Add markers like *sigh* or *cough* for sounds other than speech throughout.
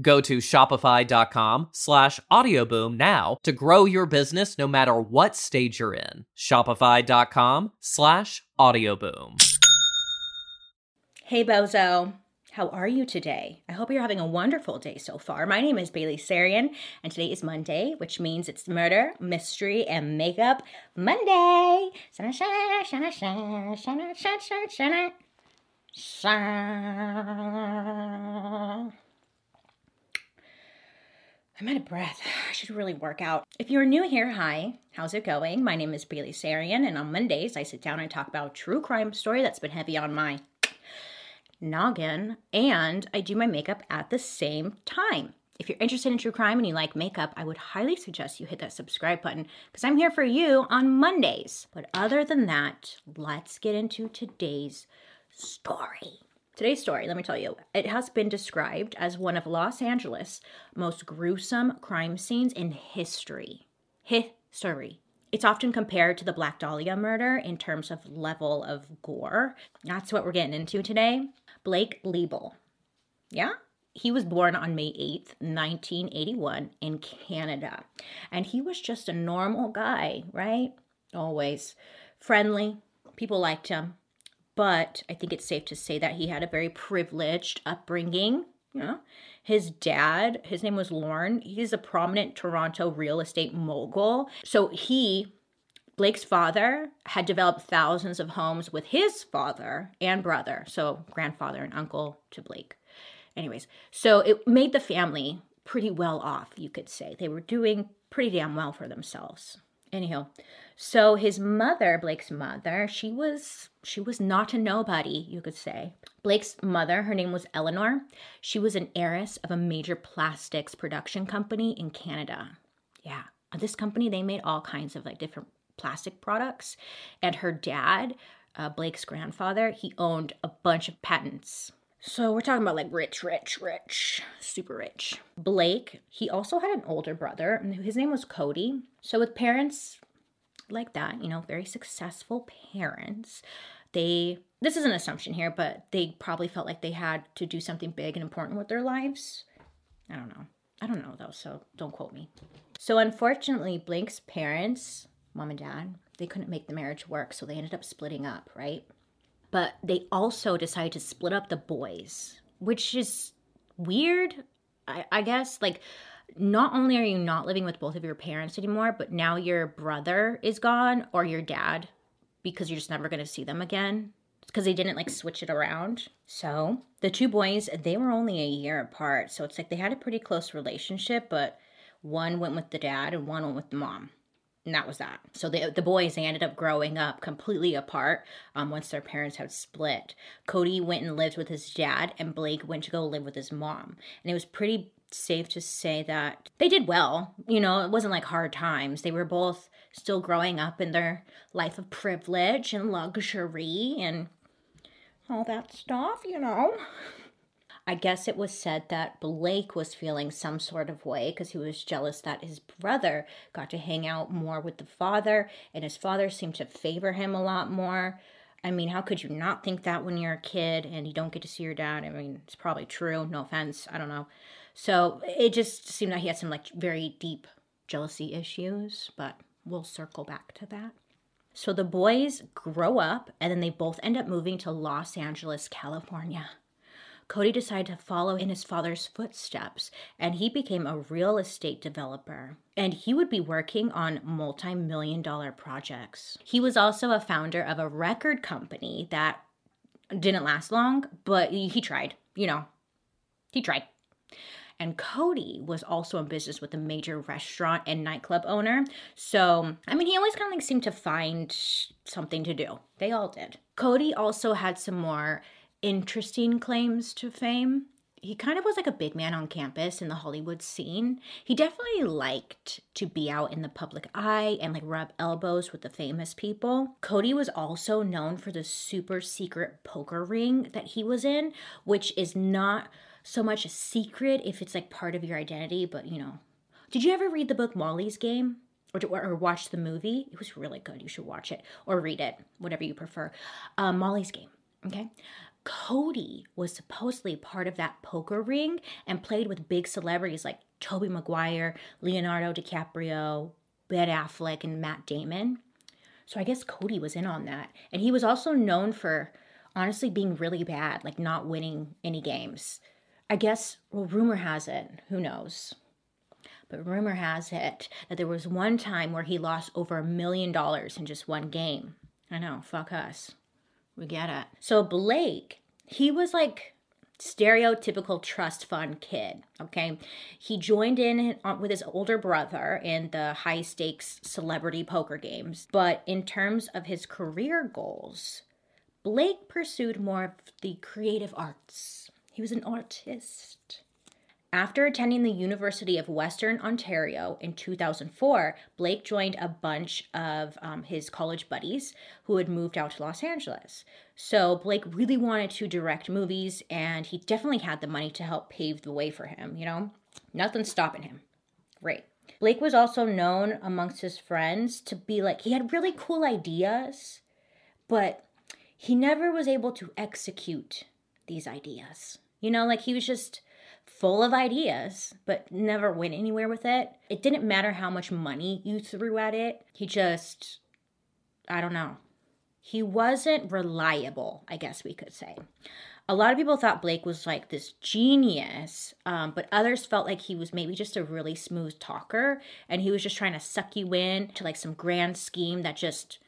Go to shopify.com slash audioboom now to grow your business no matter what stage you're in. Shopify.com slash audioboom. Hey Bozo, how are you today? I hope you're having a wonderful day so far. My name is Bailey Sarian, and today is Monday, which means it's murder, mystery, and makeup Monday. Shana, shana, shana, shana, shana, shana, shana, shana. I'm out of breath. *sighs* I should really work out. If you're new here, hi, how's it going? My name is Bailey Sarian, and on Mondays I sit down and talk about a true crime story that's been heavy on my *sniffs* noggin, and I do my makeup at the same time. If you're interested in true crime and you like makeup, I would highly suggest you hit that subscribe button because I'm here for you on Mondays. But other than that, let's get into today's story. Today's story, let me tell you, it has been described as one of Los Angeles' most gruesome crime scenes in history. History. It's often compared to the Black Dahlia murder in terms of level of gore. That's what we're getting into today. Blake Leibel. Yeah? He was born on May 8th, 1981, in Canada. And he was just a normal guy, right? Always friendly. People liked him but I think it's safe to say that he had a very privileged upbringing. Know, his dad, his name was Lorne. He's a prominent Toronto real estate mogul. So he, Blake's father, had developed thousands of homes with his father and brother, so grandfather and uncle to Blake. Anyways, so it made the family pretty well off, you could say. They were doing pretty damn well for themselves. Anyhow, so his mother, Blake's mother, she was she was not a nobody, you could say. Blake's mother, her name was Eleanor. She was an heiress of a major plastics production company in Canada. Yeah, this company they made all kinds of like different plastic products, and her dad, uh, Blake's grandfather, he owned a bunch of patents. So we're talking about like rich, rich, rich, super rich. Blake, he also had an older brother, and his name was Cody. So with parents like that, you know, very successful parents, they this is an assumption here, but they probably felt like they had to do something big and important with their lives. I don't know. I don't know though, so don't quote me. So unfortunately, Blake's parents, mom and dad, they couldn't make the marriage work, so they ended up splitting up, right? But they also decided to split up the boys, which is weird, I, I guess. Like not only are you not living with both of your parents anymore, but now your brother is gone or your dad because you're just never going to see them again because they didn't like switch it around. So the two boys, they were only a year apart. So it's like they had a pretty close relationship, but one went with the dad and one went with the mom. And that was that. So the the boys they ended up growing up completely apart um, once their parents had split. Cody went and lived with his dad, and Blake went to go live with his mom. And it was pretty safe to say that they did well. You know, it wasn't like hard times. They were both still growing up in their life of privilege and luxury and all that stuff, you know. I guess it was said that Blake was feeling some sort of way because he was jealous that his brother got to hang out more with the father, and his father seemed to favor him a lot more. I mean, how could you not think that when you're a kid and you don't get to see your dad? I mean, it's probably true. No offense. I don't know. So it just seemed like he had some like very deep jealousy issues, but we'll circle back to that. So the boys grow up and then they both end up moving to Los Angeles, California. Cody decided to follow in his father's footsteps and he became a real estate developer. And he would be working on multi million dollar projects. He was also a founder of a record company that didn't last long, but he tried, you know, he tried. And Cody was also in business with a major restaurant and nightclub owner. So, I mean, he always kind of like seemed to find something to do. They all did. Cody also had some more interesting claims to fame. He kind of was like a big man on campus in the Hollywood scene. He definitely liked to be out in the public eye and like rub elbows with the famous people. Cody was also known for the super secret poker ring that he was in, which is not so much a secret if it's like part of your identity, but you know. Did you ever read the book Molly's Game? Or, or watch the movie? It was really good. You should watch it or read it, whatever you prefer. Um, Molly's Game. Okay. Cody was supposedly part of that poker ring and played with big celebrities like Tobey Maguire, Leonardo DiCaprio, Ben Affleck, and Matt Damon. So I guess Cody was in on that. And he was also known for honestly being really bad, like not winning any games. I guess, well, rumor has it, who knows? But rumor has it that there was one time where he lost over a million dollars in just one game. I know, fuck us. We get it. So Blake, he was like stereotypical trust fund kid, okay? He joined in with his older brother in the high stakes celebrity poker games, but in terms of his career goals, Blake pursued more of the creative arts. He was an artist. After attending the University of Western Ontario in 2004, Blake joined a bunch of um, his college buddies who had moved out to Los Angeles. So Blake really wanted to direct movies, and he definitely had the money to help pave the way for him, you know? Nothing stopping him. Great. Blake was also known amongst his friends to be like, he had really cool ideas, but he never was able to execute these ideas. You know, like he was just full of ideas, but never went anywhere with it. It didn't matter how much money you threw at it. He just, I don't know. He wasn't reliable, I guess we could say. A lot of people thought Blake was like this genius, um, but others felt like he was maybe just a really smooth talker and he was just trying to suck you in to like some grand scheme that just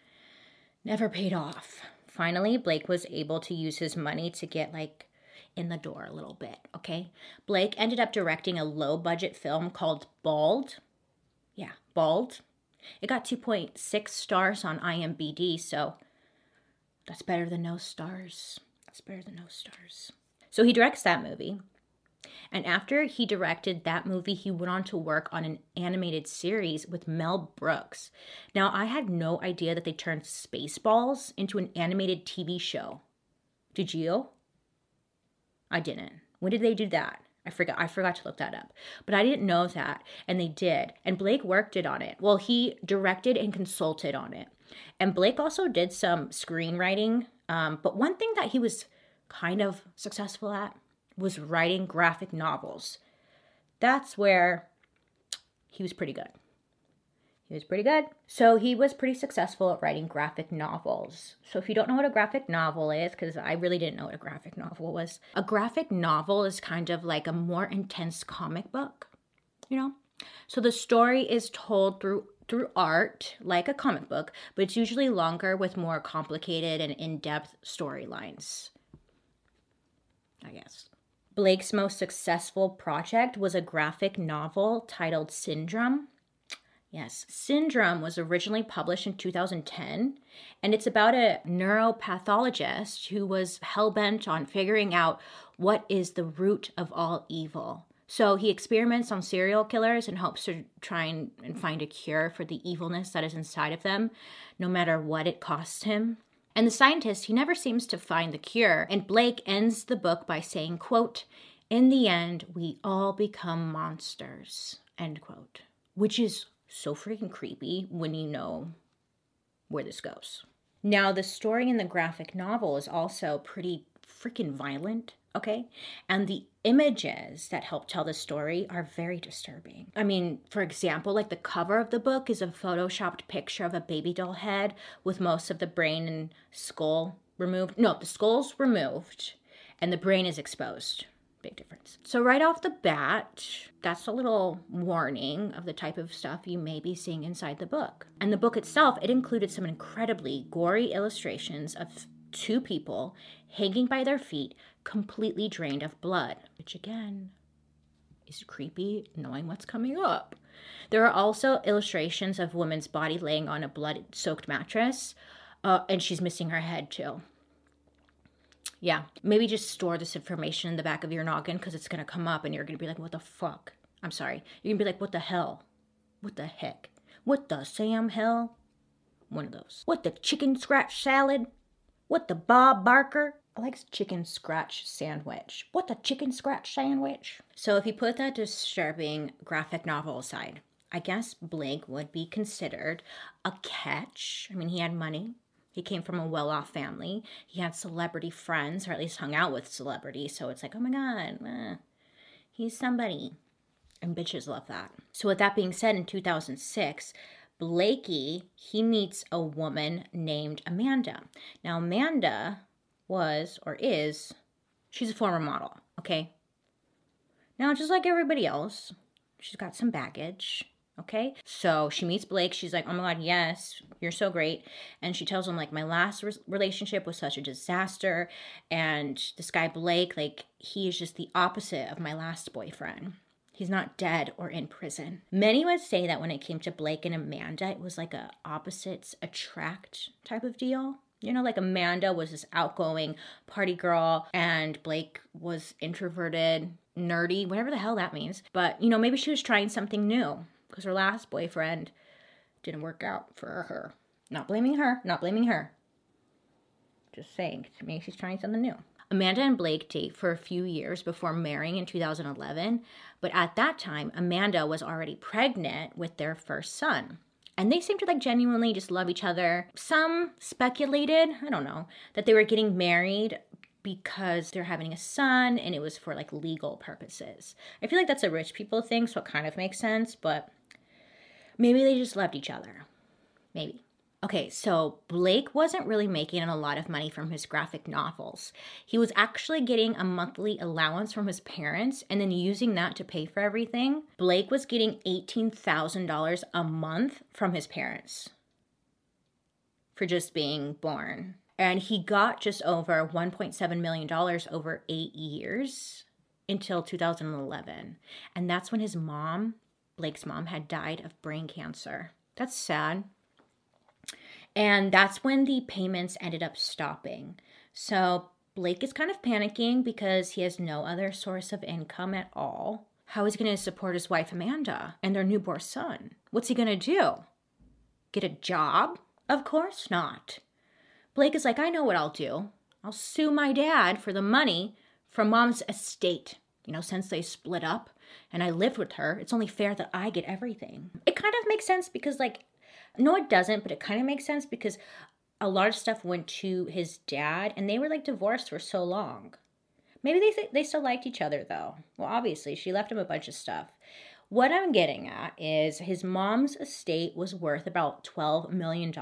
never paid off. Finally, Blake was able to use his money to get like in the door a little bit, okay? Blake ended up directing a low budget film called Bald. Yeah, Bald. It got 2.6 stars on IMDb, so that's better than no stars. That's better than no stars. So he directs that movie. And after he directed that movie, he went on to work on an animated series with Mel Brooks. Now, I had no idea that they turned Spaceballs into an animated TV show. Did you? I didn't. When did they do that? I forgot I forgot to look that up. But I didn't know that and they did. And Blake worked it on it. Well, he directed and consulted on it. And Blake also did some screenwriting. Um, but one thing that he was kind of successful at was writing graphic novels. That's where he was pretty good. He was pretty good. So he was pretty successful at writing graphic novels. So if you don't know what a graphic novel is, because I really didn't know what a graphic novel was, a graphic novel is kind of like a more intense comic book, you know? So the story is told through through art like a comic book, but it's usually longer with more complicated and in-depth storylines. I guess. Blake's most successful project was a graphic novel titled Syndrome Yes, Syndrome was originally published in 2010, and it's about a neuropathologist who was hell bent on figuring out what is the root of all evil. So he experiments on serial killers and hopes to try and, find a cure for the evilness that is inside of them, no matter what it costs him. And the scientist, he never seems to find the cure, and Blake ends the book by saying, quote, in the end, we all become monsters, end quote, which is so freaking creepy when you know where this goes. Now, the story in the graphic novel is also pretty freaking violent, okay? And the images that help tell the story are very disturbing. I mean, for example, like the cover of the book is a photoshopped picture of a baby doll head with most of the brain and skull removed. No, the skull's removed and the brain is exposed. Big difference. So, right off the bat, that's a little warning of the type of stuff you may be seeing inside the book. And the book itself, it included some incredibly gory illustrations of two people hanging by their feet, completely drained of blood, which again is creepy knowing what's coming up. There are also illustrations of woman's body laying on a blood soaked mattress, uh, and she's missing her head too. Yeah, maybe just store this information in the back of your noggin because it's gonna come up and you're gonna be like, what the fuck? I'm sorry. You're gonna be like, what the hell? What the heck? What the Sam hell? One of those. What the chicken scratch salad? What the Bob Barker? I like chicken scratch sandwich. What the chicken scratch sandwich? So if you put that disturbing graphic novel aside, I guess Blake would be considered a catch. I mean, he had money. He came from a well off family. He had celebrity friends, or at least hung out with celebrities. So it's like, oh my God, eh, he's somebody. And bitches love that. So, with that being said, in 2006, Blakey, he meets a woman named Amanda. Now, Amanda was or is, she's a former model, okay? Now, just like everybody else, she's got some baggage. Okay. So she meets Blake. She's like, oh my God, yes, you're so great. And she tells him, like, my last re- relationship was such a disaster. And this guy, Blake, like, he is just the opposite of my last boyfriend. He's not dead or in prison. Many would say that when it came to Blake and Amanda, it was like a opposites attract type of deal. You know, like Amanda was this outgoing party girl and Blake was introverted, nerdy, whatever the hell that means. But, you know, maybe she was trying something new because her last boyfriend didn't work out for her. Not blaming her, not blaming her. Just saying, me, she's trying something new. Amanda and Blake date for a few years before marrying in 2011, but at that time, Amanda was already pregnant with their first son. And they seemed to like genuinely just love each other. Some speculated, I don't know, that they were getting married because they're having a son and it was for like legal purposes. I feel like that's a rich people thing, so it kind of makes sense, but Maybe they just loved each other. Maybe. Okay, so Blake wasn't really making a lot of money from his graphic novels. He was actually getting a monthly allowance from his parents and then using that to pay for everything. Blake was getting $18,000 a month from his parents for just being born. And he got just over $1.7 million over eight years until 2011. And that's when his mom Blake's mom had died of brain cancer. That's sad. And that's when the payments ended up stopping. So Blake is kind of panicking because he has no other source of income at all. How is he going to support his wife Amanda and their newborn son? What's he going to do? Get a job? Of course not. Blake is like, I know what I'll do. I'll sue my dad for the money from mom's estate. You know, since they split up, and I lived with her, it's only fair that I get everything. It kind of makes sense because, like, no, it doesn't, but it kind of makes sense because a lot of stuff went to his dad and they were like divorced for so long. Maybe they th- they still liked each other though. Well, obviously, she left him a bunch of stuff. What I'm getting at is his mom's estate was worth about $12 million,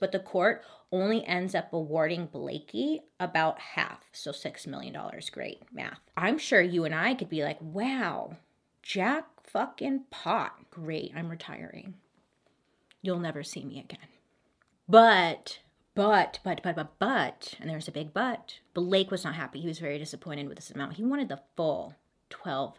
but the court only ends up awarding Blakey about half, so $6 million. Great math. I'm sure you and I could be like, wow, Jack fucking Pot. Great, I'm retiring. You'll never see me again. But, but, but, but, but, but, and there's a big but. Blake was not happy. He was very disappointed with this amount. He wanted the full 12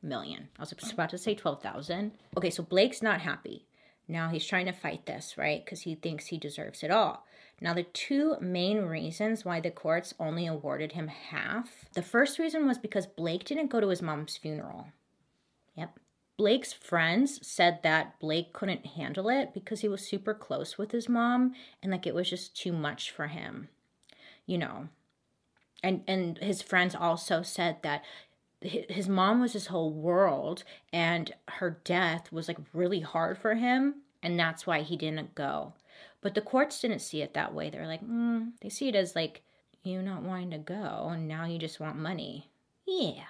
million. I was about to say 12,000. Okay, so Blake's not happy. Now he's trying to fight this, right? Because he thinks he deserves it all. Now, the two main reasons why the courts only awarded him half the first reason was because Blake didn't go to his mom's funeral. Blake's friends said that Blake couldn't handle it because he was super close with his mom and like it was just too much for him. You know. And and his friends also said that his mom was his whole world and her death was like really hard for him and that's why he didn't go. But the courts didn't see it that way. They're like, mm, they see it as like you not wanting to go and now you just want money. Yeah.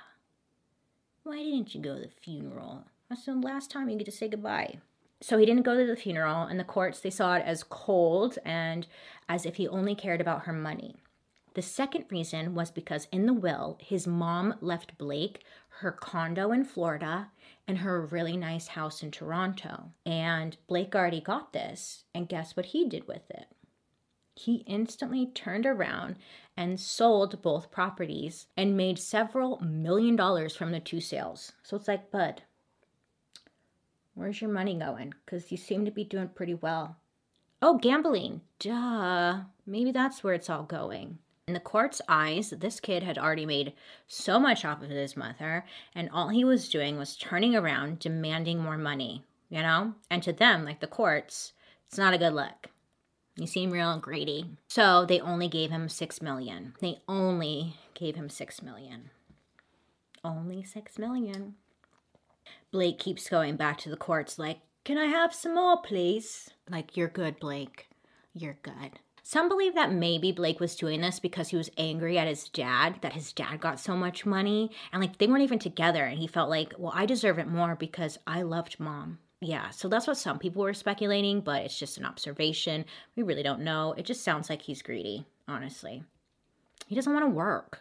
Why didn't you go to the funeral? That's the last time you get to say goodbye. So he didn't go to the funeral, and the courts they saw it as cold and as if he only cared about her money. The second reason was because in the will, his mom left Blake her condo in Florida and her really nice house in Toronto. And Blake already got this, and guess what he did with it? He instantly turned around and sold both properties and made several million dollars from the two sales. So it's like, bud, where's your money going? Because you seem to be doing pretty well. Oh, gambling. Duh. Maybe that's where it's all going. In the court's eyes, this kid had already made so much off of his mother, and all he was doing was turning around, demanding more money, you know? And to them, like the courts, it's not a good look. You seem real greedy. So they only gave him six million. They only gave him six million. Only six million. Blake keeps going back to the courts, like, Can I have some more, please? Like, you're good, Blake. You're good. Some believe that maybe Blake was doing this because he was angry at his dad, that his dad got so much money. And like they weren't even together. And he felt like, well, I deserve it more because I loved mom. Yeah, so that's what some people were speculating, but it's just an observation. We really don't know. It just sounds like he's greedy, honestly. He doesn't want to work.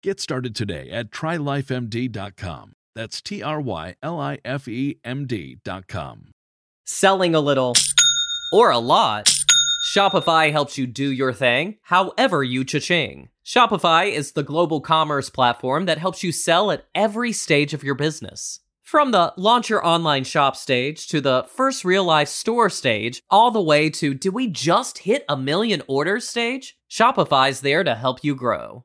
Get started today at trylifemd.com. That's T R Y L I F E M D.com. Selling a little or a lot, Shopify helps you do your thing however you cha-ching. Shopify is the global commerce platform that helps you sell at every stage of your business. From the launch your online shop stage to the first real life store stage, all the way to do we just hit a million orders stage? Shopify's there to help you grow.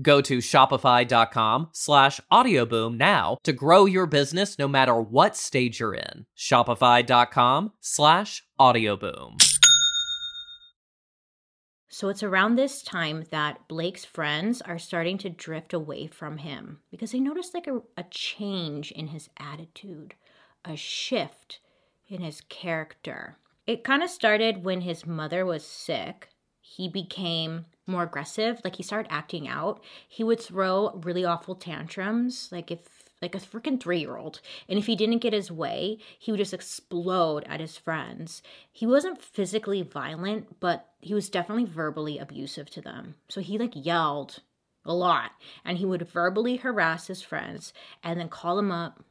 Go to shopify.com slash audioboom now to grow your business no matter what stage you're in. Shopify.com slash audioboom. So it's around this time that Blake's friends are starting to drift away from him because they notice like a, a change in his attitude, a shift in his character. It kind of started when his mother was sick. He became more aggressive. Like he started acting out. He would throw really awful tantrums. Like if like a freaking three year old. And if he didn't get his way, he would just explode at his friends. He wasn't physically violent, but he was definitely verbally abusive to them. So he like yelled a lot and he would verbally harass his friends and then call them up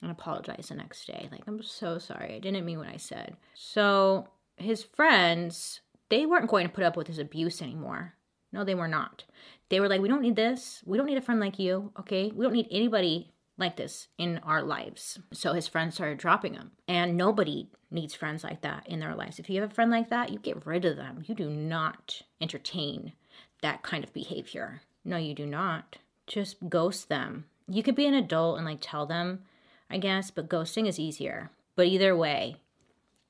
and apologize the next day. Like, I'm so sorry. I didn't mean what I said. So his friends they weren't going to put up with his abuse anymore. No, they were not. They were like, we don't need this. We don't need a friend like you. Okay. We don't need anybody like this in our lives. So his friends started dropping him. And nobody needs friends like that in their lives. If you have a friend like that, you get rid of them. You do not entertain that kind of behavior. No, you do not. Just ghost them. You could be an adult and like tell them, I guess, but ghosting is easier. But either way,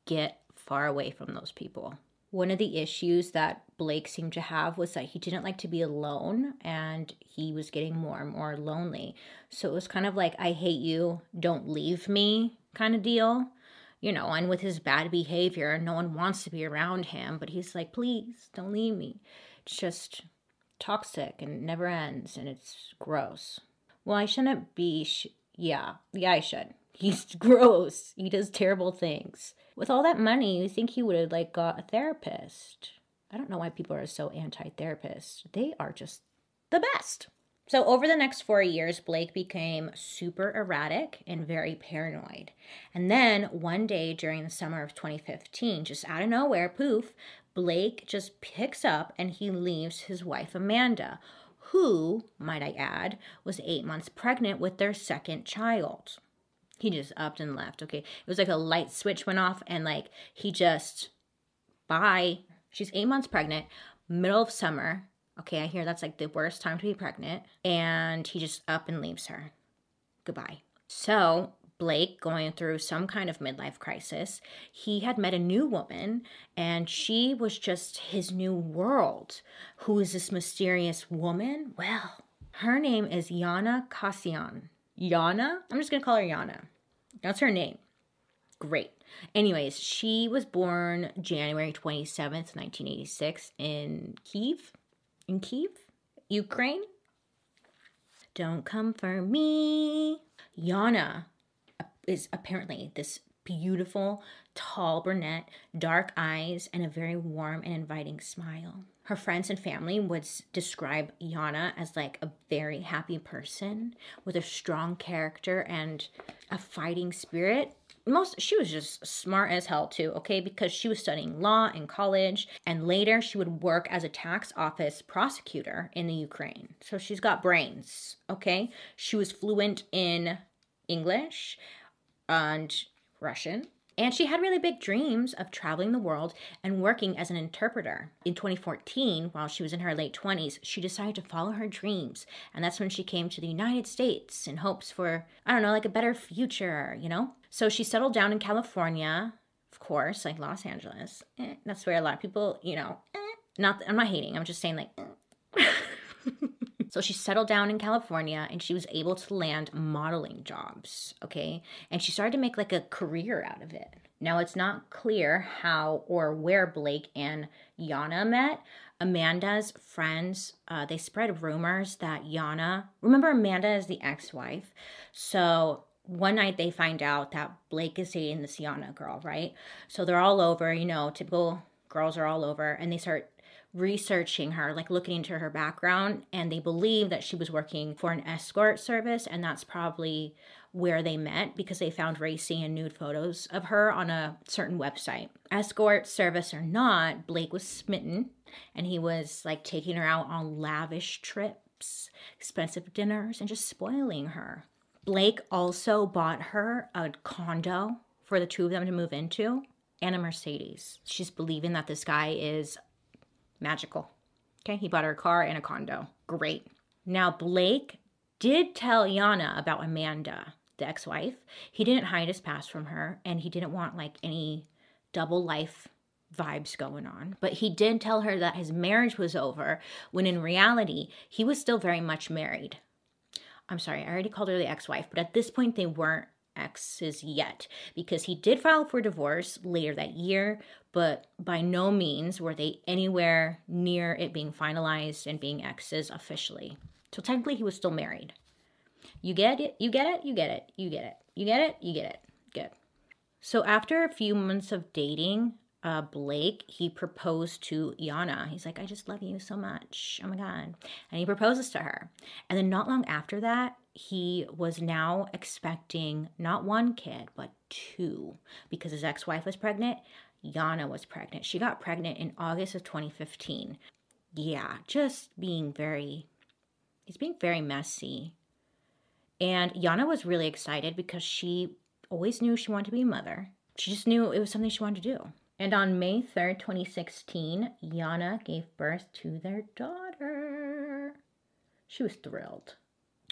get far away from those people. One of the issues that Blake seemed to have was that he didn't like to be alone and he was getting more and more lonely. So it was kind of like, I hate you, don't leave me kind of deal. You know, and with his bad behavior, no one wants to be around him, but he's like, please don't leave me. It's just toxic and it never ends and it's gross. Well, I shouldn't be. Sh- yeah, yeah, I should. He's *laughs* gross. He does terrible things. With all that money, you think he would have like got a therapist. I don't know why people are so anti-therapist. They are just the best. So over the next 4 years, Blake became super erratic and very paranoid. And then one day during the summer of 2015, just out of nowhere, poof, Blake just picks up and he leaves his wife Amanda, who, might I add, was 8 months pregnant with their second child he just upped and left. Okay. It was like a light switch went off and like he just bye. She's eight months pregnant, middle of summer. Okay, I hear that's like the worst time to be pregnant. And he just up and leaves her. Goodbye. So Blake, going through some kind of midlife crisis, he had met a new woman and she was just his new world. Who is this mysterious woman? Well, her name is Yana Kasian. Yana? I'm just to call her Yana. That's her name. Great. Anyways, she was born January 27th, 1986 in Kiev. In Kiev? Ukraine? Don't come for me. Yana is apparently this beautiful, tall brunette, dark eyes, and a very warm and inviting smile. Her friends and family would describe Yana as like a very happy person with a strong character and a fighting spirit. Most she was just smart as hell too, okay? Because she was studying law in college and later she would work as a tax office prosecutor in the Ukraine. So she's got brains, okay? She was fluent in English and Russian. And she had really big dreams of traveling the world and working as an interpreter. In 2014, while she was in her late 20s, she decided to follow her dreams. And that's when she came to the United States in hopes for, I don't know, like a better future, you know? So she settled down in California, of course, like Los Angeles. Eh, that's where a lot of people, you know, eh, not, I'm not hating, I'm just saying, like, eh. *laughs* So she settled down in California and she was able to land modeling jobs, okay? And she started to make like a career out of it. Now it's not clear how or where Blake and Yana met. Amanda's friends, uh, they spread rumors that Yana, remember Amanda is the ex-wife. So one night they find out that Blake is dating this Yana girl, right? So they're all over, you know, typical girls are all over, and they start researching her, like looking into her background, and they believe that she was working for an escort service, and that's probably where they met because they found racy and nude photos of her on a certain website. Escort service or not, Blake was smitten and he was like taking her out on lavish trips, expensive dinners, and just spoiling her. Blake also bought her a condo for the two of them to move into and a Mercedes. She's believing that this guy is magical. Okay, he bought her a car and a condo. Great. Now, Blake did tell Yana about Amanda, the ex wife. He didn't hide his past from her, and he didn't want like any double life vibes going on. But he did tell her that his marriage was over when in reality, he was still very much married. I'm sorry, I already called her the ex wife, but at this point, they weren't exes yet because he did file for divorce later that year, but by no means were they anywhere near it being finalized and being exes officially. So technically, he was still married. You get it? You get it? You get it? You get it? You get it? You get it? Good. So after a few months of dating, uh, Blake, he proposed to Yana. He's like, I just love you so much. Oh my God. And he proposes to her. And then not long after that, he was now expecting not one kid, but two because his ex wife was pregnant. Yana was pregnant. She got pregnant in August of 2015. yeah, just being very, he's being very messy. And Yana was really excited because she always knew she wanted to be a mother. She just knew it was something she wanted to do. And on May 3rd, 2016, Yana gave birth to their daughter. She was thrilled.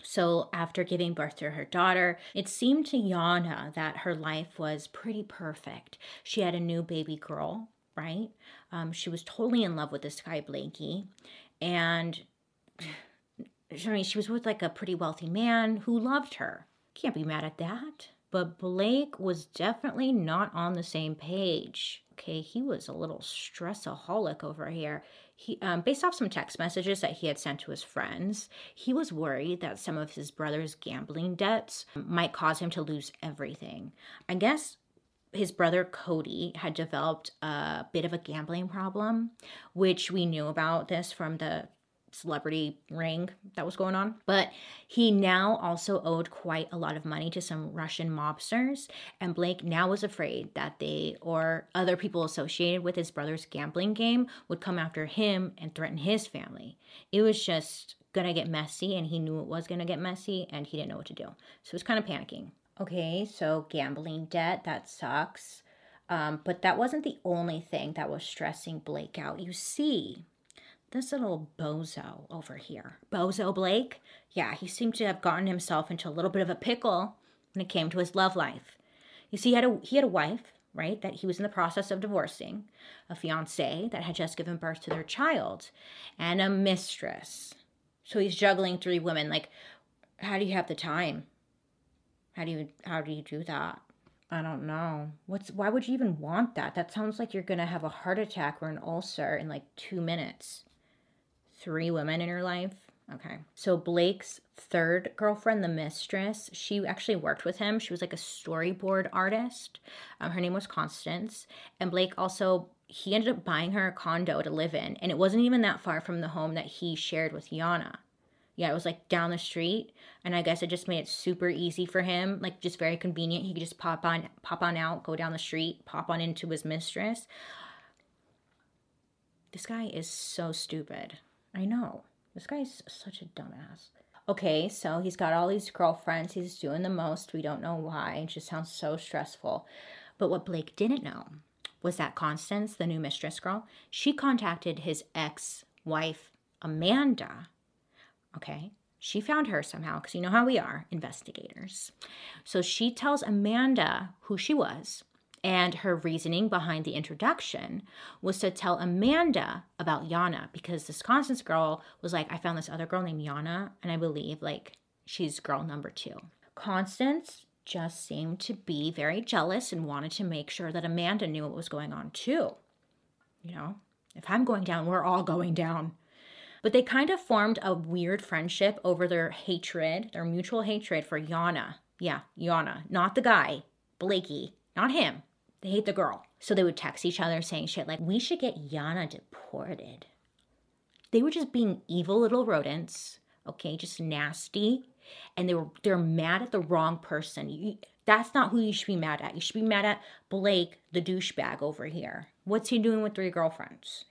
So, after giving birth to her daughter, it seemed to Yana that her life was pretty perfect. She had a new baby girl, right? Um, she was totally in love with this guy, Blakey. And *sighs* I mean, she was with like a pretty wealthy man who loved her. Can't be mad at that. But Blake was definitely not on the same page. Okay, he was a little stressaholic over here. He, um, based off some text messages that he had sent to his friends, he was worried that some of his brother's gambling debts might cause him to lose everything. I guess his brother Cody had developed a bit of a gambling problem, which we knew about this from the celebrity ring that was going on. But he now also owed quite a lot of money to some Russian mobsters, and Blake now was afraid that they or other people associated with his brother's gambling game would come after him and threaten his family. It was just gonna get messy, and he knew it was gonna get messy, and he didn't know what to do. So he was kind of panicking. Okay, so gambling debt, that sucks. Um, but that wasn't the only thing that was stressing Blake out. You see, this little bozo over here, Bozo Blake, yeah, he seemed to have gotten himself into a little bit of a pickle when it came to his love life. You see, he had a, he had a wife, right, that he was in the process of divorcing, a fiance that had just given birth to their child, and a mistress. So he's juggling three women. Like, how do you have the time? How do you how do you do that? I don't know. What's why would you even want that? That sounds like you're gonna have a heart attack or an ulcer in like two minutes three women in her life. Okay. So Blake's third girlfriend, the mistress, she actually worked with him. She was like a storyboard artist. Um, her name was Constance. And Blake also, he ended up buying her a condo to live in. And it wasn't even that far from the home that he shared with Yana. Yeah, it was like down the street. And I guess it just made it super easy for him, like just very convenient. He could just pop on, pop on out, go down the street, pop on into his mistress. This guy is so stupid. I know. This guy's such a dumbass. Okay, so he's got all these girlfriends. He's doing the most. We don't know why. It just sounds so stressful. But what Blake didn't know was that Constance, the new mistress girl, she contacted his ex wife, Amanda. Okay, she found her somehow because you know how we are, investigators. So she tells Amanda who she was and her reasoning behind the introduction was to tell Amanda about Yana because this Constance girl was like, I found this other girl named Yana, and I believe like she's girl number two. Constance just seemed to be very jealous and wanted to make sure that Amanda knew what was going on too. You know, if I'm going down, we're all going down. But they kind of formed a weird friendship over their hatred, their mutual hatred for Yana. Yeah, Yana, not the guy, Blakey, not him. They hate the girl. So they would text each other saying shit like, we should get Yana deported. They were just being evil little rodents, okay, just nasty. And they were they're mad at the wrong person. You, that's not who you should be mad at. You should be mad at Blake, the douchebag over here. What's he doing with three girlfriends?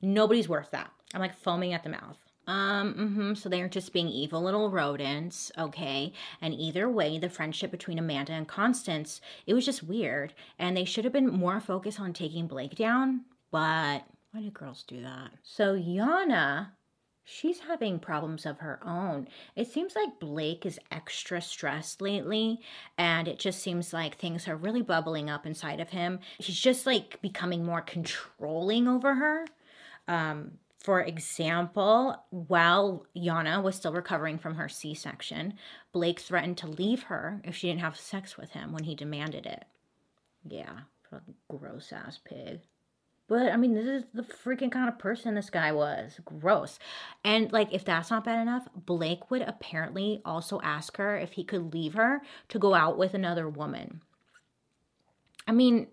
Nobody's worth that. I'm like foaming at the mouth. Um, mm-hmm. So they're just being evil little rodents, okay? And either way, the friendship between Amanda and Constance, it was just weird. And they should have been more focused on taking Blake down, but why do girls do that? So Yana, she's having problems of her own. It seems like Blake is extra stressed lately, and it just seems like things are really bubbling up inside of him. He's just like becoming more controlling over her. Um, for example, while Yana was still recovering from her C section, Blake threatened to leave her if she didn't have sex with him when he demanded it. Yeah, gross ass pig. But I mean, this is the freaking kind of person this guy was. Gross. And like, if that's not bad enough, Blake would apparently also ask her if he could leave her to go out with another woman. I mean,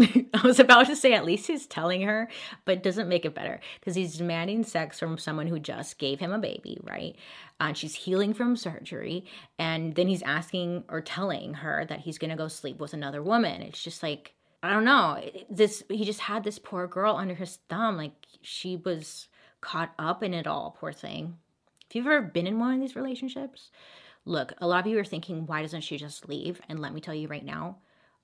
*laughs* I was about to say at least he's telling her, but doesn't make it better because he's demanding sex from someone who just gave him a baby, right? And she's healing from surgery, and then he's asking or telling her that he's gonna go sleep with another woman. It's just like I don't know. This he just had this poor girl under his thumb. Like she was caught up in it all, poor thing. If you've ever been in one of these relationships, look, a lot of you are thinking, why doesn't she just leave? And let me tell you right now,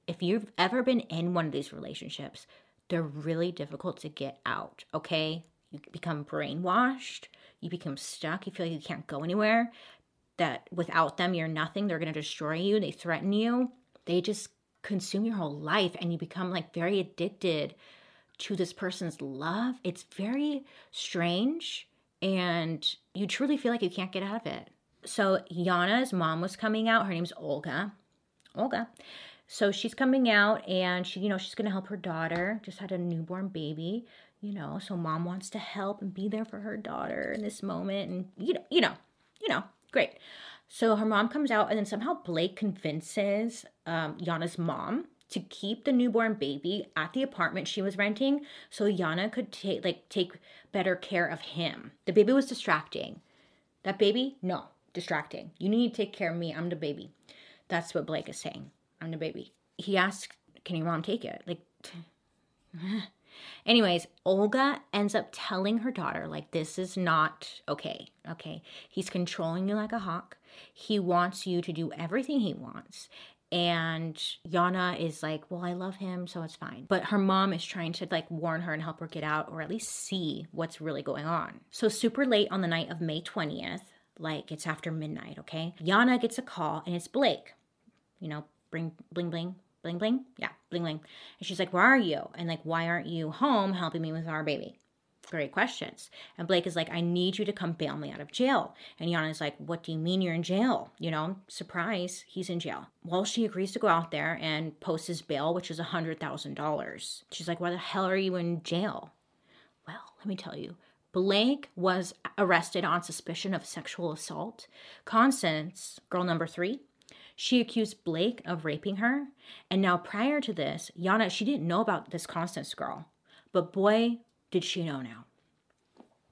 if you've ever been in one of these relationships, they're really difficult to get out, okay? You become brainwashed, you become stuck, you feel like you can't go anywhere, that without them you're nothing, they're gonna destroy you, they threaten you, they just consume your whole life, and you become like very addicted to this person's love. It's very strange, and you truly feel like you can't get out of it. So, Yana's mom was coming out, her name's Olga. Olga so she's coming out and she, you know, she's going to help her daughter, just had a newborn baby, you know, so mom wants to help and be there for her daughter in this moment and you know, you know, you know, great. So her mom comes out and then somehow Blake convinces um, Yana's mom to keep the newborn baby at the apartment she was renting so Yana could take like take better care of him. The baby was distracting. That baby? No, distracting. You need to take care of me. I'm the baby. That's what Blake is saying. I'm the baby. He asked, Can your mom take it? Like, *laughs* anyways, Olga ends up telling her daughter, like, this is not okay. Okay. He's controlling you like a hawk. He wants you to do everything he wants. And Yana is like, Well, I love him, so it's fine. But her mom is trying to like warn her and help her get out or at least see what's really going on. So, super late on the night of May 20th, like it's after midnight, okay? Yana gets a call and it's Blake. You know, bring bling bling bling bling? Yeah bling bling. And she's like where are you? And like why aren't you home helping me with our baby? Great questions. And blake is like i need you to come bail me out of jail. And yana's like what do you mean you're in jail? You know surprise he's in jail. Well she agrees to go out there and post his bail which is a hundred thousand dollars. She's like why the hell are you in jail? Well let me tell you Blake was arrested on suspicion of sexual assault. Constance, girl number three, she accused Blake of raping her. And now, prior to this, Yana, she didn't know about this Constance girl. But boy, did she know now.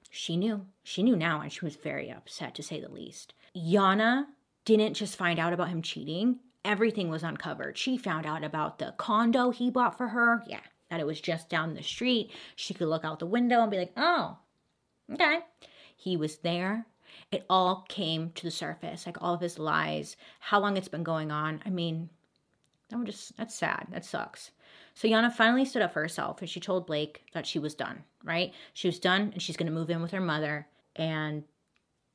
She knew. She knew now, and she was very upset to say the least. Yana didn't just find out about him cheating, everything was uncovered. She found out about the condo he bought for her. Yeah, that it was just down the street. She could look out the window and be like, oh, okay. He was there it all came to the surface, like all of his lies, how long it's been going on. I mean, that would just that's sad. That sucks. So Yana finally stood up for herself and she told Blake that she was done, right? She was done and she's gonna move in with her mother and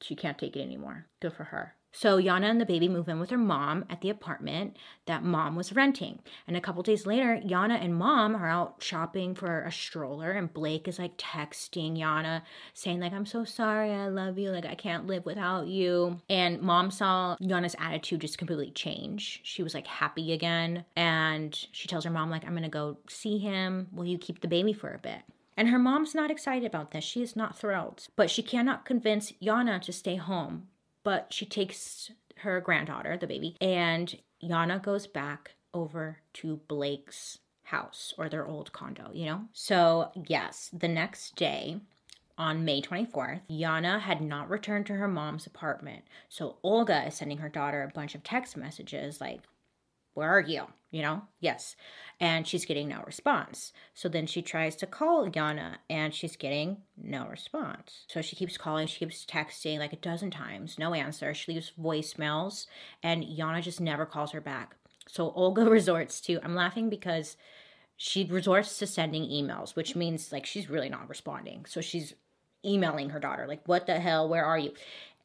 she can't take it anymore. Good for her. So Yana and the baby move in with her mom at the apartment that mom was renting. And a couple days later, Yana and mom are out shopping for a stroller and Blake is like texting Yana saying like I'm so sorry, I love you, like I can't live without you. And mom saw Yana's attitude just completely change. She was like happy again and she tells her mom like I'm going to go see him. Will you keep the baby for a bit? And her mom's not excited about this. She is not thrilled. But she cannot convince Yana to stay home but she takes her granddaughter, the baby, and Yana goes back over to Blake's house or their old condo, you know? So, yes, the next day, on May 24th, Yana had not returned to her mom's apartment. So Olga is sending her daughter a bunch of text messages like, Where are you? You know? Yes and she's getting no response. So then she tries to call Yana and she's getting no response. So she keeps calling, she keeps texting like a dozen times, no answer. She leaves voicemails and Yana just never calls her back. So Olga *laughs* resorts to, I'm laughing because she resorts to sending emails, which means like she's really not responding. So she's emailing her daughter, like, what the hell, where are you?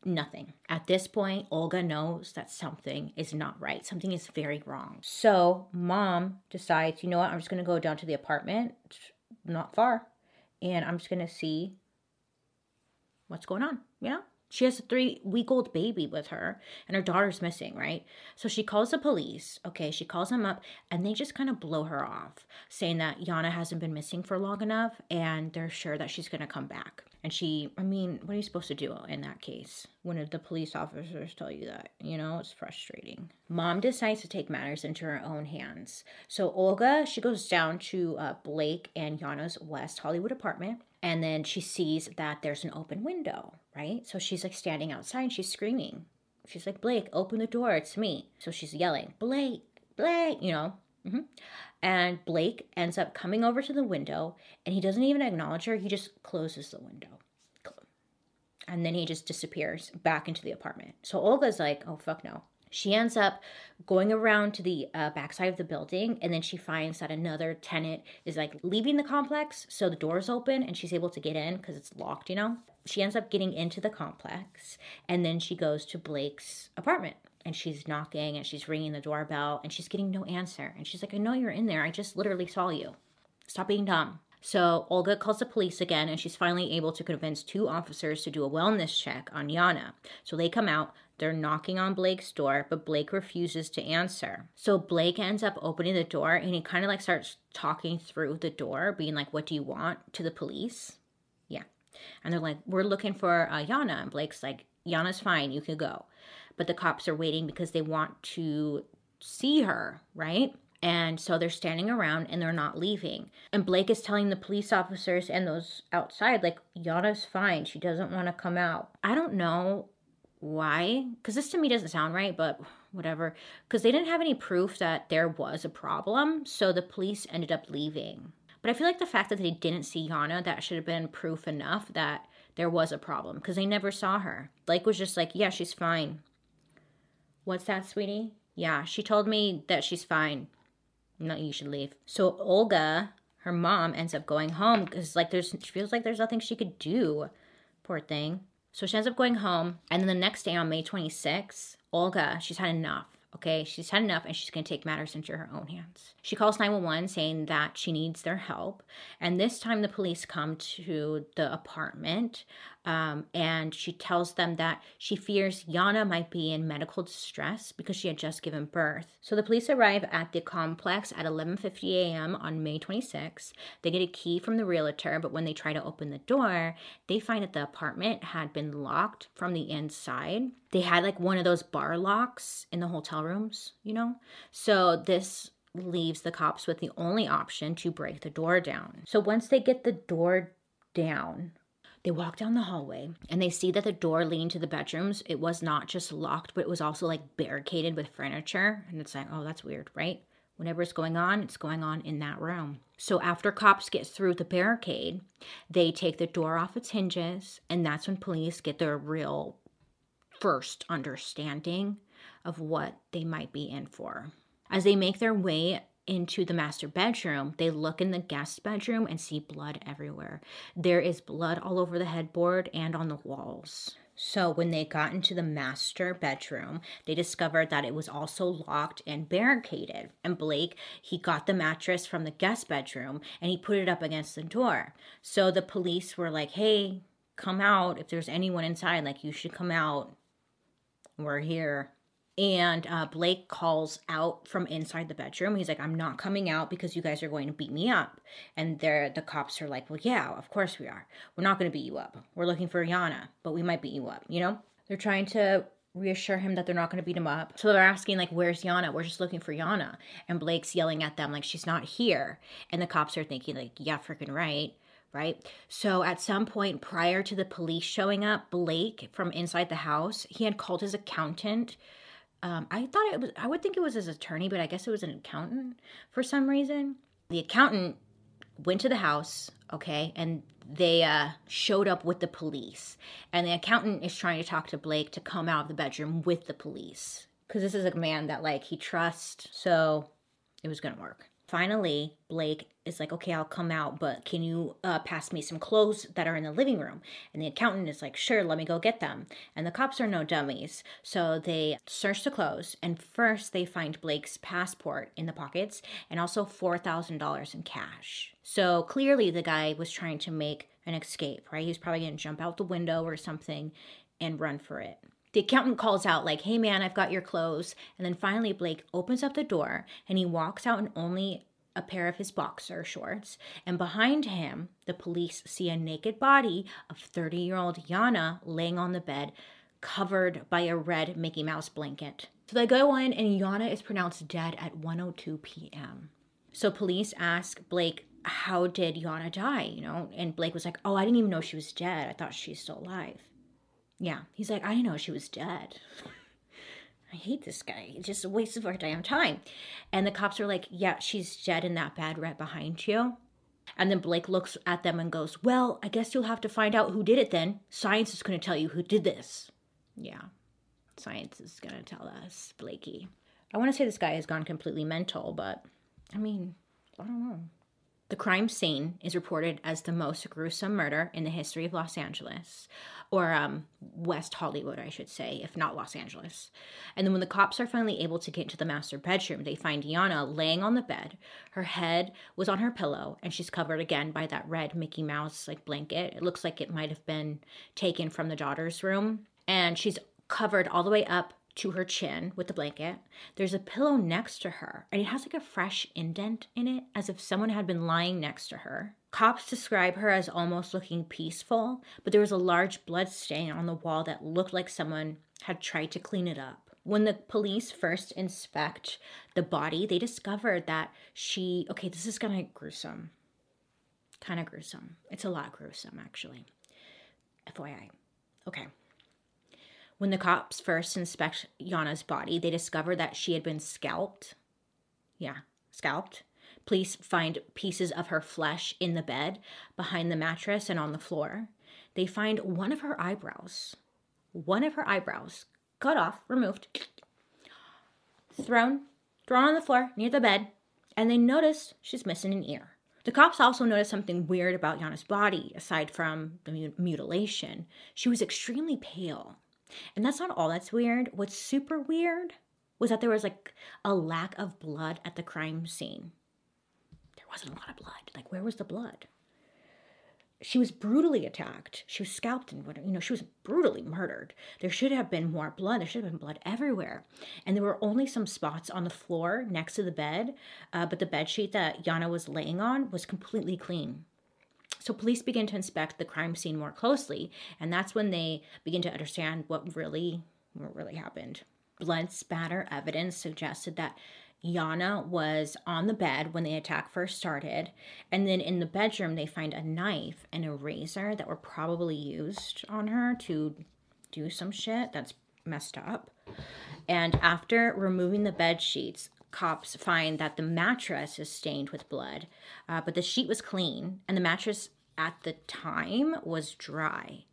Nothing. At this point, Olga knows that something is not right. Something is very wrong. So, mom decides, you know what? I'm just going to go down to the apartment, not far, and I'm just going to see what's going on, you know? She has a three week old baby with her, and her daughter's missing, right? So she calls the police. Okay, she calls them up, and they just kind of blow her off, saying that Yana hasn't been missing for long enough, and they're sure that she's gonna come back. And she, I mean, what are you supposed to do in that case when the police officers tell you that? You know, it's frustrating. Mom decides to take matters into her own hands. So Olga, she goes down to uh, Blake and Yana's West Hollywood apartment and then she sees that there's an open window, right? So she's like standing outside and she's screaming. She's like, Blake, open the door. It's me. So she's yelling, Blake, Blake, you know. Mm-hmm. And Blake ends up coming over to the window and he doesn't even acknowledge her. He just closes the window. And then he just disappears back into the apartment. So Olga's like, oh, fuck no. She ends up going around to the uh, backside of the building, and then she finds that another tenant is like leaving the complex. So the door's open, and she's able to get in because it's locked, you know? She ends up getting into the complex, and then she goes to Blake's apartment and she's knocking and she's ringing the doorbell and she's getting no answer. And she's like, I know you're in there. I just literally saw you. Stop being dumb. So Olga calls the police again and she's finally able to convince two officers to do a wellness check on Yana. So they come out, they're knocking on Blake's door, but Blake refuses to answer. So Blake ends up opening the door and he kind of like starts talking through the door, being like, What do you want to the police? Yeah. And they're like, We're looking for uh, Yana. And Blake's like, Yana's fine, you can go but the cops are waiting because they want to see her, right? And so they're standing around and they're not leaving. And Blake is telling the police officers and those outside, like, Yana's fine. She doesn't want to come out. I don't know why, because this to me doesn't sound right, but whatever. Because they didn't have any proof that there was a problem. So the police ended up leaving. But I feel like the fact that they didn't see Yana, that should have been proof enough that there was a problem because they never saw her. Blake was just like, yeah, she's fine. What's that, sweetie? Yeah, she told me that she's fine. No, you should leave. So Olga, her mom, ends up going home because like there's she feels like there's nothing she could do. Poor thing. So she ends up going home, and then the next day on May 26th, Olga, she's had enough. Okay, she's had enough and she's going to take matters into her own hands. She calls 911 saying that she needs their help. And this time the police come to the apartment um, and she tells them that she fears Yana might be in medical distress because she had just given birth. So the police arrive at the complex at 11:50 a.m. on May 26. They get a key from the realtor, but when they try to open the door, they find that the apartment had been locked from the inside. They had like one of those bar locks in the hotel rooms, you know? So this leaves the cops with the only option to break the door down. So once they get the door down, they walk down the hallway and they see that the door leading to the bedrooms, it was not just locked, but it was also like barricaded with furniture. And it's like, oh, that's weird, right? Whenever it's going on, it's going on in that room. So after cops get through the barricade, they take the door off its hinges, and that's when police get their real first understanding of what they might be in for. As they make their way into the master bedroom, they look in the guest bedroom and see blood everywhere. There is blood all over the headboard and on the walls. So, when they got into the master bedroom, they discovered that it was also locked and barricaded. And Blake, he got the mattress from the guest bedroom and he put it up against the door. So, the police were like, hey, come out. If there's anyone inside, like, you should come out. We're here and uh, Blake calls out from inside the bedroom. He's like, "I'm not coming out because you guys are going to beat me up." And they're, the cops are like, "Well, yeah, of course we are. We're not going to beat you up. We're looking for Yana, but we might beat you up." You know, they're trying to reassure him that they're not going to beat him up. So they're asking like, "Where's Yana? We're just looking for Yana." And Blake's yelling at them like, "She's not here." And the cops are thinking like, "Yeah, freaking right." right? So at some point prior to the police showing up, Blake from inside the house, he had called his accountant um, I thought it was, I would think it was his attorney, but I guess it was an accountant for some reason. The accountant went to the house, okay, and they uh, showed up with the police. And the accountant is trying to talk to Blake to come out of the bedroom with the police. Because this is a man that, like, he trusts, so it was gonna work. Finally, Blake is like, okay, I'll come out, but can you uh, pass me some clothes that are in the living room? And the accountant is like, sure, let me go get them. And the cops are no dummies. So they search the clothes, and first they find Blake's passport in the pockets and also $4,000 in cash. So clearly the guy was trying to make an escape, right? He's probably going to jump out the window or something and run for it. The accountant calls out, like, hey man, I've got your clothes. And then finally, Blake opens up the door and he walks out in only a pair of his boxer shorts. And behind him, the police see a naked body of 30 year old Yana laying on the bed, covered by a red Mickey Mouse blanket. So they go in, and Yana is pronounced dead at 1:02 p.m. So police ask Blake, "How did Yana die?" You know, and Blake was like, "Oh, I didn't even know she was dead. I thought she's still alive." Yeah. He's like, I didn't know she was dead. *laughs* I hate this guy. It's just a waste of our damn time. And the cops are like, yeah, she's dead in that bed right behind you. And then Blake looks at them and goes, well, I guess you'll have to find out who did it then. Science is going to tell you who did this. Yeah, science is going to tell us, Blakey. I want to say this guy has gone completely mental, but I mean, I don't know. The crime scene is reported as the most gruesome murder in the history of Los Angeles, or um, West Hollywood, I should say, if not Los Angeles. And then when the cops are finally able to get into the master bedroom, they find Yana laying on the bed. Her head was on her pillow, and she's covered again by that red Mickey Mouse like blanket. It looks like it might have been taken from the daughter's room, and she's covered all the way up to her chin with the blanket. There's a pillow next to her, and it has like a fresh indent in it, as if someone had been lying next to her. Cops describe her as almost looking peaceful, but there was a large blood stain on the wall that looked like someone had tried to clean it up. When the police first inspect the body, they discovered that she, okay, this is kind of gruesome. Kind of gruesome. It's a lot gruesome, actually. FYI. Okay. When the cops first inspect Yana's body, they discover that she had been scalped. Yeah, scalped. Police find pieces of her flesh in the bed, behind the mattress, and on the floor. They find one of her eyebrows. One of her eyebrows cut off, removed, thrown, thrown on the floor near the bed, and they notice she's missing an ear. The cops also noticed something weird about Yana's body, aside from the mutilation. She was extremely pale. And that's not all that's weird. What's super weird was that there was like a lack of blood at the crime scene. There wasn't a lot of blood. Like, where was the blood? She was brutally attacked. She was scalped and. You know, she was brutally murdered. There should have been more blood. There should have been blood everywhere. And there were only some spots on the floor next to the bed, uh, but the bed sheet that Yana was laying on was completely clean. So police begin to inspect the crime scene more closely, and that's when they begin to understand what really what really happened. Blood spatter evidence suggested that Yana was on the bed when the attack first started, and then in the bedroom they find a knife and a razor that were probably used on her to do some shit that's messed up. And after removing the bed sheets, cops find that the mattress is stained with blood, uh, but the sheet was clean and the mattress at the time was dry.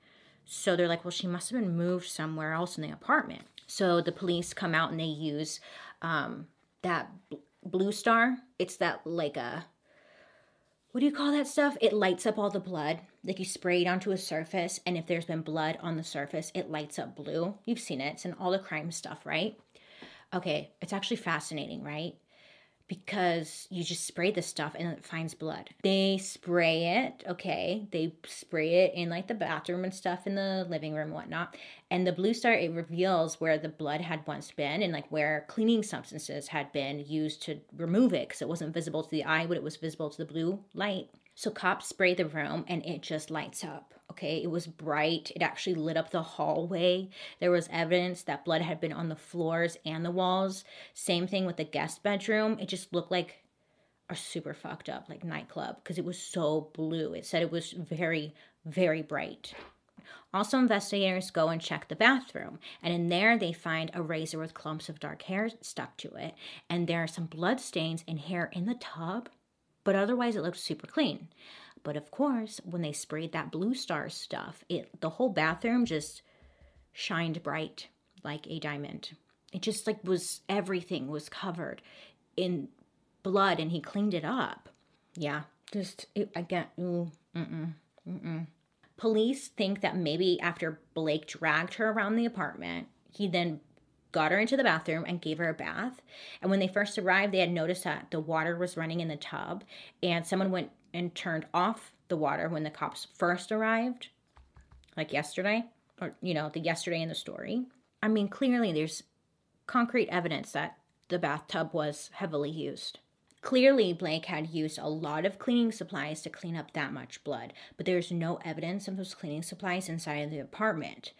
So they're like, well, she must have been moved somewhere else in the apartment. So the police come out and they use um, that Bluestar. It's that like a what do you call that stuff? It lights up all the blood. Like you spray it onto a surface, and if there's been blood on the surface, it lights up blue. You've seen it. It's in all the crime stuff, right? Okay, it's actually fascinating, right? because you just spray the stuff and it finds blood. They spray it, okay. They spray it in like the bathroom and stuff in the living room and whatnot. And the Bluestar, it reveals where the blood had once been and like where cleaning substances had been used to remove it because it wasn't visible to the eye, but it was visible to the blue light. So cops spray the room and it just lights up. Okay, it was bright. It actually lit up the hallway. There was evidence that blood had been on the floors and the walls. Same thing with the guest bedroom. It just looked like a super fucked up like nightclub because it was so blue. It said it was very, very bright. Also, investigators go and check the bathroom, and in there they find a razor with clumps of dark hair stuck to it, and there are some blood stains and hair in the tub but otherwise it looked super clean. But of course, when they sprayed that Bluestar stuff, it the whole bathroom just shined bright like a diamond. It just like was everything was covered in blood and he cleaned it up. Yeah, just it, again, ooh, mm-mm, mm-mm. Police think that maybe after Blake dragged her around the apartment, he then got her into the bathroom and gave her a bath. And when they first arrived, they had noticed that the water was running in the tub, and someone went and turned off the water when the cops first arrived, like yesterday, or you know, the yesterday in the story. I mean, clearly there's concrete evidence that the bathtub was heavily used. Clearly, Blake had used a lot of cleaning supplies to clean up that much blood, but there's no evidence of those cleaning supplies inside of the apartment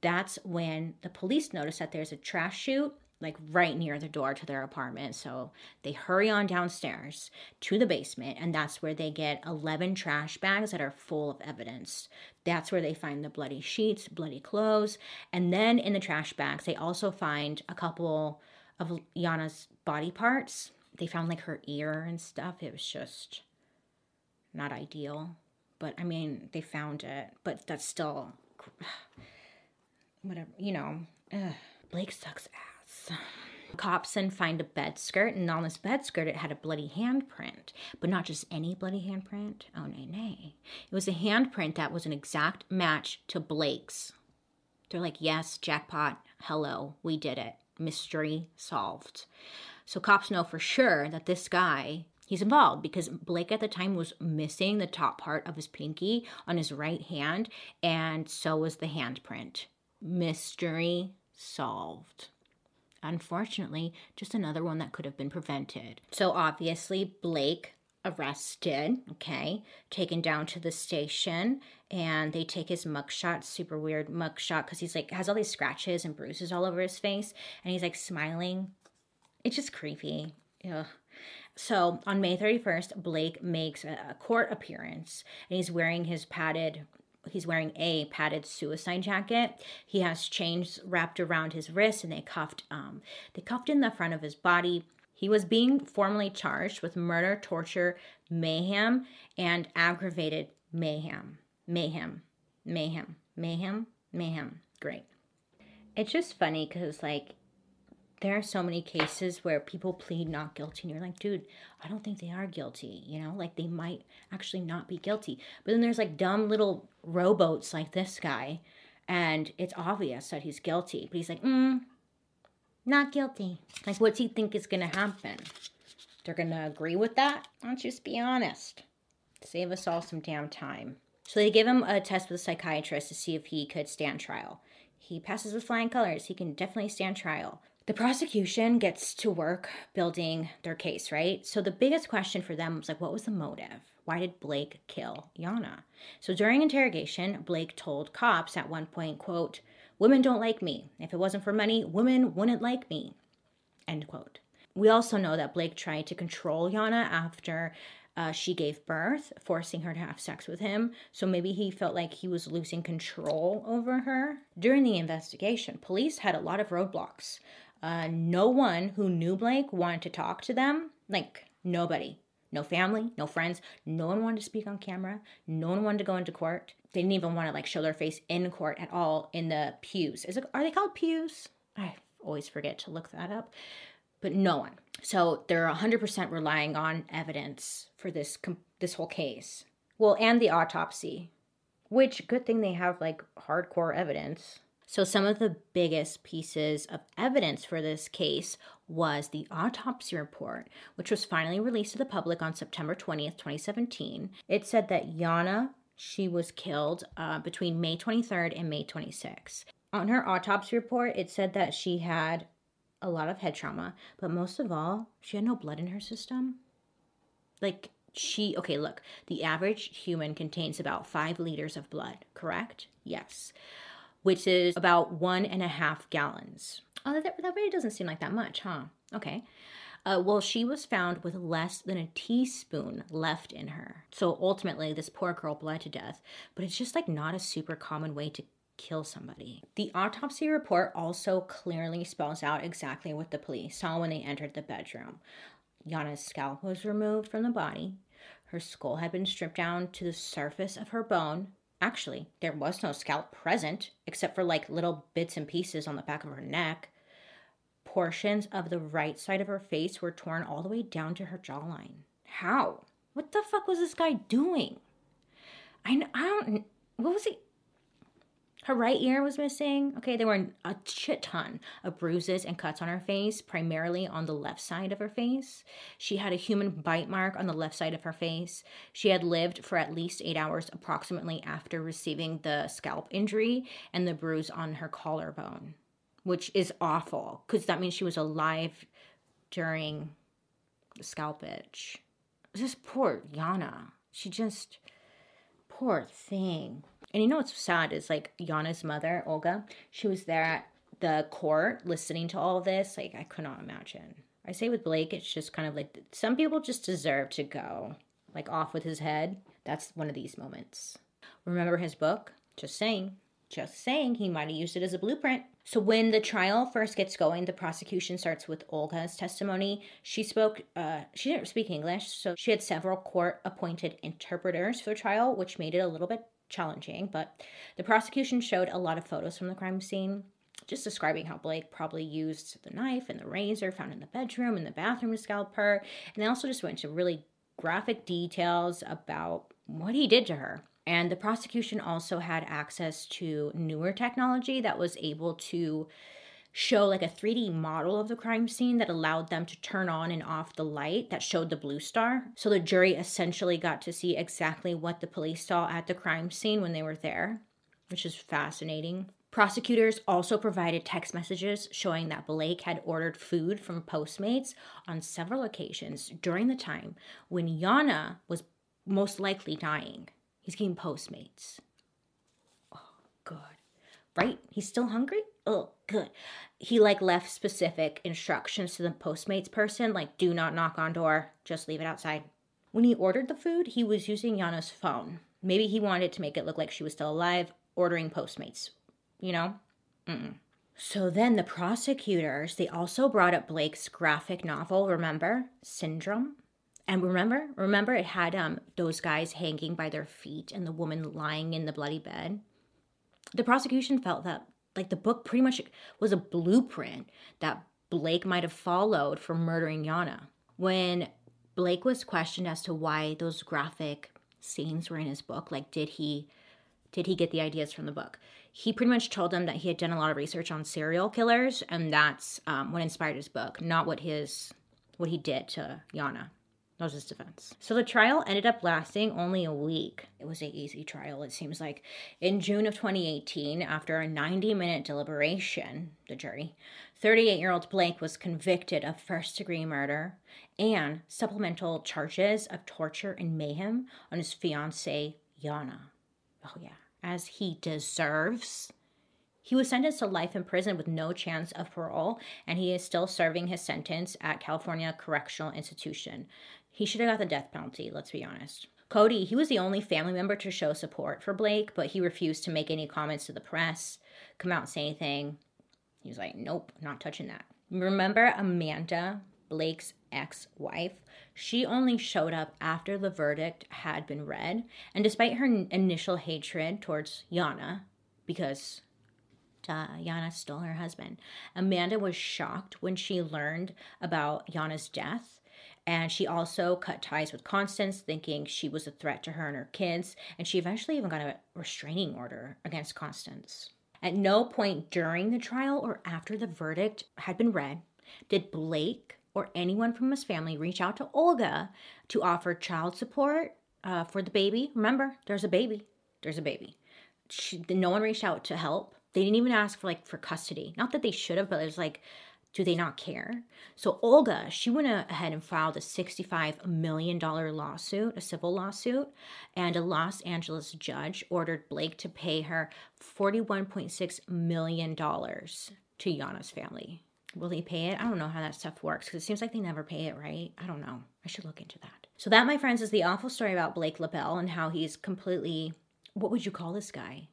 that's when the police notice that there's a trash chute like right near the door to their apartment. So they hurry on downstairs to the basement, and that's where they get 11 trash bags that are full of evidence. That's where they find the bloody sheets, bloody clothes, and then in the trash bags, they also find a couple of Yana's body parts. They found like her ear and stuff. It was just not ideal. But I mean, they found it, but that's still *sighs* whatever, you know. Ugh. Blake sucks ass. Cops then find a bed skirt, and on this bed skirt, it had a bloody handprint, but not just any bloody handprint. Oh, nay, nay. It was a handprint that was an exact match to Blake's. They're like, yes, jackpot, hello, we did it. Mystery solved. So cops know for sure that this guy he's involved because Blake at the time was missing the top part of his pinky on his right hand, and so was the handprint. Mystery solved. Unfortunately, just another one that could have been prevented. So obviously, Blake arrested, okay, taken down to the station, and they take his mugshot, super weird mugshot, because he's like has all these scratches and bruises all over his face, and he's like smiling. It's just creepy. Ugh. So on May 31st, Blake makes a court appearance and he's wearing his padded he's wearing a padded suicide jacket. He has chains wrapped around his wrists and they cuffed um they cuffed in the front of his body. He was being formally charged with murder, torture, mayhem, and aggravated mayhem. Mayhem. Mayhem. Mayhem. Mayhem. Great. It's just funny because like there are so many cases where people plead not guilty and you're like dude i don't think they are guilty you know like they might actually not be guilty but then there's like dumb little rowboats like this guy and it's obvious that he's guilty. But he's like mm not guilty. Like what's he think is gonna happen? They're gonna agree with that? Let's just be honest? Save us all some damn time. So they give him a test with a psychiatrist to see if he could stand trial. He passes with flying colors. He can definitely stand trial. The prosecution gets to work building their case, right? So the biggest question for them was like, what was the motive? Why did Blake kill Yana? So during interrogation, Blake told cops at one point, quote, women don't like me. If it wasn't for money, women wouldn't like me, end quote. We also know that Blake tried to control Yana after uh, she gave birth, forcing her to have sex with him. So maybe he felt like he was losing control over her. During the investigation, police had a lot of roadblocks. Uh, no one who knew Blake wanted to talk to them. Like, nobody. No family, no friends. No one wanted to speak on camera. No one wanted to go into court. They didn't even want to like show their face in court at all in the pews. Is it, are they called pews? I always forget to look that up. But no one. So they're 100% relying on evidence for this this whole case. Well, and the autopsy. Which good thing they have like hardcore evidence. So, some of the biggest pieces of evidence for this case was the autopsy report, which was finally released to the public on September 20th, 2017. It said that Yana, she was killed uh, between May 23rd and May 26th. On her autopsy report, it said that she had a lot of head trauma, but most of all, she had no blood in her system. Like, she, okay, look, the average human contains about five liters of blood, correct? Yes which is about one and a half gallons. Oh, that, that really doesn't seem like that much, huh? Okay. Uh, well, she was found with less than a teaspoon left in her. So ultimately, this poor girl bled to death, but it's just like not a super common way to kill somebody. The autopsy report also clearly spells out exactly what the police saw when they entered the bedroom. Yana's scalp was removed from the body. Her skull had been stripped down to the surface of her bone. Actually, there was no scalp present, except for like little bits and pieces on the back of her neck. Portions of the right side of her face were torn all the way down to her jawline. How? What the fuck was this guy doing? I, I don't. What was he? Her right ear was missing. Okay, there were a shit ton of bruises and cuts on her face, primarily on the left side of her face. She had a human bite mark on the left side of her face. She had lived for at least eight hours approximately after receiving the scalp injury and the bruise on her collarbone, which is awful because that means she was alive during the scalp itch. This poor Yana. She just, poor thing. And you know what's sad is like Yana's mother, Olga, she was there at the court listening to all this, like, I could not imagine. I say with Blake, it's just kind of like some people just deserve to go, like, off with his head. That's one of these moments. Remember his book? Just saying. Just saying, he might have used it as a blueprint. So, when the trial first gets going, the prosecution starts with Olga's testimony. She spoke, uh, she didn't speak English, so she had several court appointed interpreters for the trial, which made it a little bit challenging. But the prosecution showed a lot of photos from the crime scene, just describing how Blake probably used the knife and the razor found in the bedroom and the bathroom to scalp her. And they also just went into really graphic details about what he did to her. And the prosecution also had access to newer technology that was able to show like a 3D model of the crime scene that allowed them to turn on and off the light that showed the Bluestar. So the jury essentially got to see exactly what the police saw at the crime scene when they were there, which is fascinating. Prosecutors also provided text messages showing that Blake had ordered food from Postmates on several occasions during the time when Yana was most likely dying. He's getting Postmates. Oh, good. Right? He's still hungry? Oh, good. He like left specific instructions to the Postmates person, like do not knock on door, just leave it outside. When he ordered the food, he was using Yana's phone. Maybe he wanted to make it look like she was still alive, ordering Postmates. You know? Mm-mm. So then the prosecutors, they also brought up Blake's graphic novel, remember? Syndrome. And remember, remember it had um those guys hanging by their feet and the woman lying in the bloody bed. The prosecution felt that like the book pretty much was a blueprint that Blake might have followed for murdering Yana. When Blake was questioned as to why those graphic scenes were in his book, like did he did he get the ideas from the book? He pretty much told them that he had done a lot of research on serial killers, and that's um, what inspired his book, not what his what he did to Yana. Was his defense. So the trial ended up lasting only a week. It was an easy trial, it seems like. In June of 2018, after a 90 minute deliberation, the jury, 38 year old Blake was convicted of first degree murder and supplemental charges of torture and mayhem on his fiancee, Yana. Oh, yeah, as he deserves. He was sentenced to life in prison with no chance of parole, and he is still serving his sentence at California Correctional Institution. He should have got the death penalty, let's be honest. Cody, he was the only family member to show support for Blake, but he refused to make any comments to the press, come out and say anything. He was like, nope, not touching that. Remember Amanda, Blake's ex wife? She only showed up after the verdict had been read, and despite her initial hatred towards Yana, because uh, Yana stole her husband, Amanda was shocked when she learned about Yana's death and she also cut ties with Constance, thinking she was a threat to her and her kids. And she eventually even got a restraining order against Constance. At no point during the trial or after the verdict had been read did Blake or anyone from his family reach out to Olga to offer child support uh, for the baby. Remember, there's a baby. There's a baby. She, no one reached out to help. They didn't even ask for like for custody. Not that they should have, but it was like do they not care? So Olga, she went ahead and filed a $65 million lawsuit, a civil lawsuit, and a Los Angeles judge ordered Blake to pay her $41.6 million to Yana's family. Will he pay it? I don't know how that stuff works because it seems like they never pay it, right? I don't know. I should look into that. So, that, my friends, is the awful story about Blake Leibel and how he's completely what would you call this guy?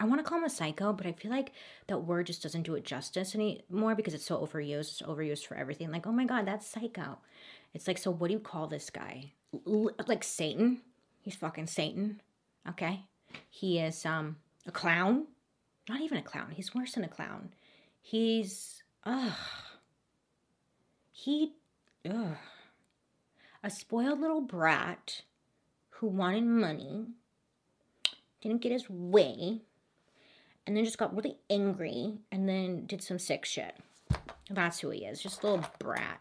I want to call him a psycho, but I feel like that word just doesn't do it justice anymore because it's so overused. It's overused for everything. Like, oh my God, that's psycho. It's like, so what do you call this guy? L- like Satan? He's fucking Satan. Okay. He is um a clown. Not even a clown. He's worse than a clown. He's ugh. He ugh. A spoiled little brat who wanted money, didn't get his way, and then just got really angry and then did some sick shit. That's who he is, just a little brat.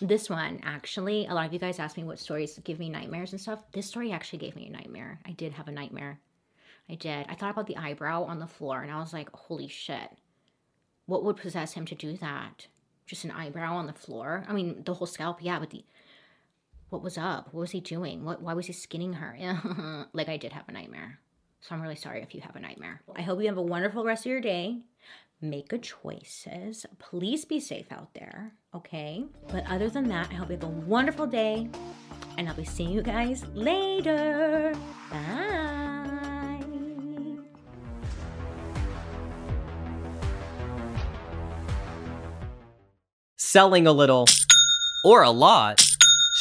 This one, actually, a lot of you guys asked me what stories give me nightmares and stuff. This story actually gave me a nightmare. I did have a nightmare. I did. I thought about the eyebrow on the floor and I was like, holy shit. What would possess him to do that? Just an eyebrow on the floor? I mean, the whole scalp, yeah, but the. What was up? What was he doing? What? Why was he skinning her? *laughs* like I did have a nightmare. So I'm really sorry if you have a nightmare. I hope you have a wonderful rest of your day. make good choices. Please be safe out there, okay? But other than that, I hope you have a wonderful day, and I'll be seeing you guys later. Bye. Selling a little or a lot,